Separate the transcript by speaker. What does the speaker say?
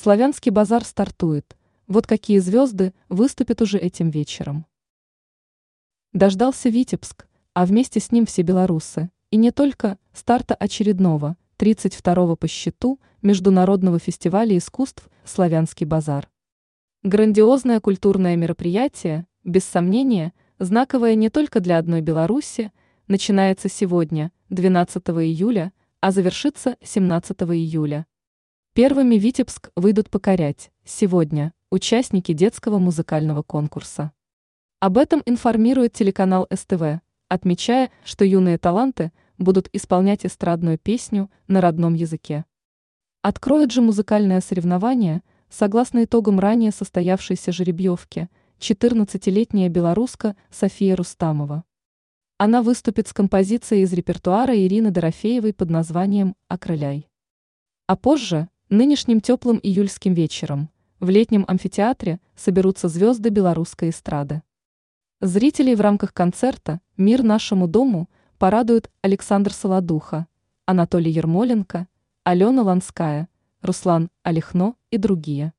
Speaker 1: Славянский базар стартует. Вот какие звезды выступят уже этим вечером. Дождался Витебск, а вместе с ним все белорусы. И не только старта очередного, 32-го по счету, Международного фестиваля искусств «Славянский базар». Грандиозное культурное мероприятие, без сомнения, знаковое не только для одной Беларуси, начинается сегодня, 12 июля, а завершится 17 июля. Первыми Витебск выйдут покорять, сегодня, участники детского музыкального конкурса. Об этом информирует телеканал СТВ, отмечая, что юные таланты будут исполнять эстрадную песню на родном языке. Откроет же музыкальное соревнование, согласно итогам ранее состоявшейся жеребьевки, 14-летняя белоруска София Рустамова. Она выступит с композицией из репертуара Ирины Дорофеевой под названием «Окрыляй». А позже, нынешним теплым июльским вечером, в летнем амфитеатре соберутся звезды белорусской эстрады. Зрителей в рамках концерта «Мир нашему дому» порадуют Александр Солодуха, Анатолий Ермоленко, Алена Ланская, Руслан Олехно и другие.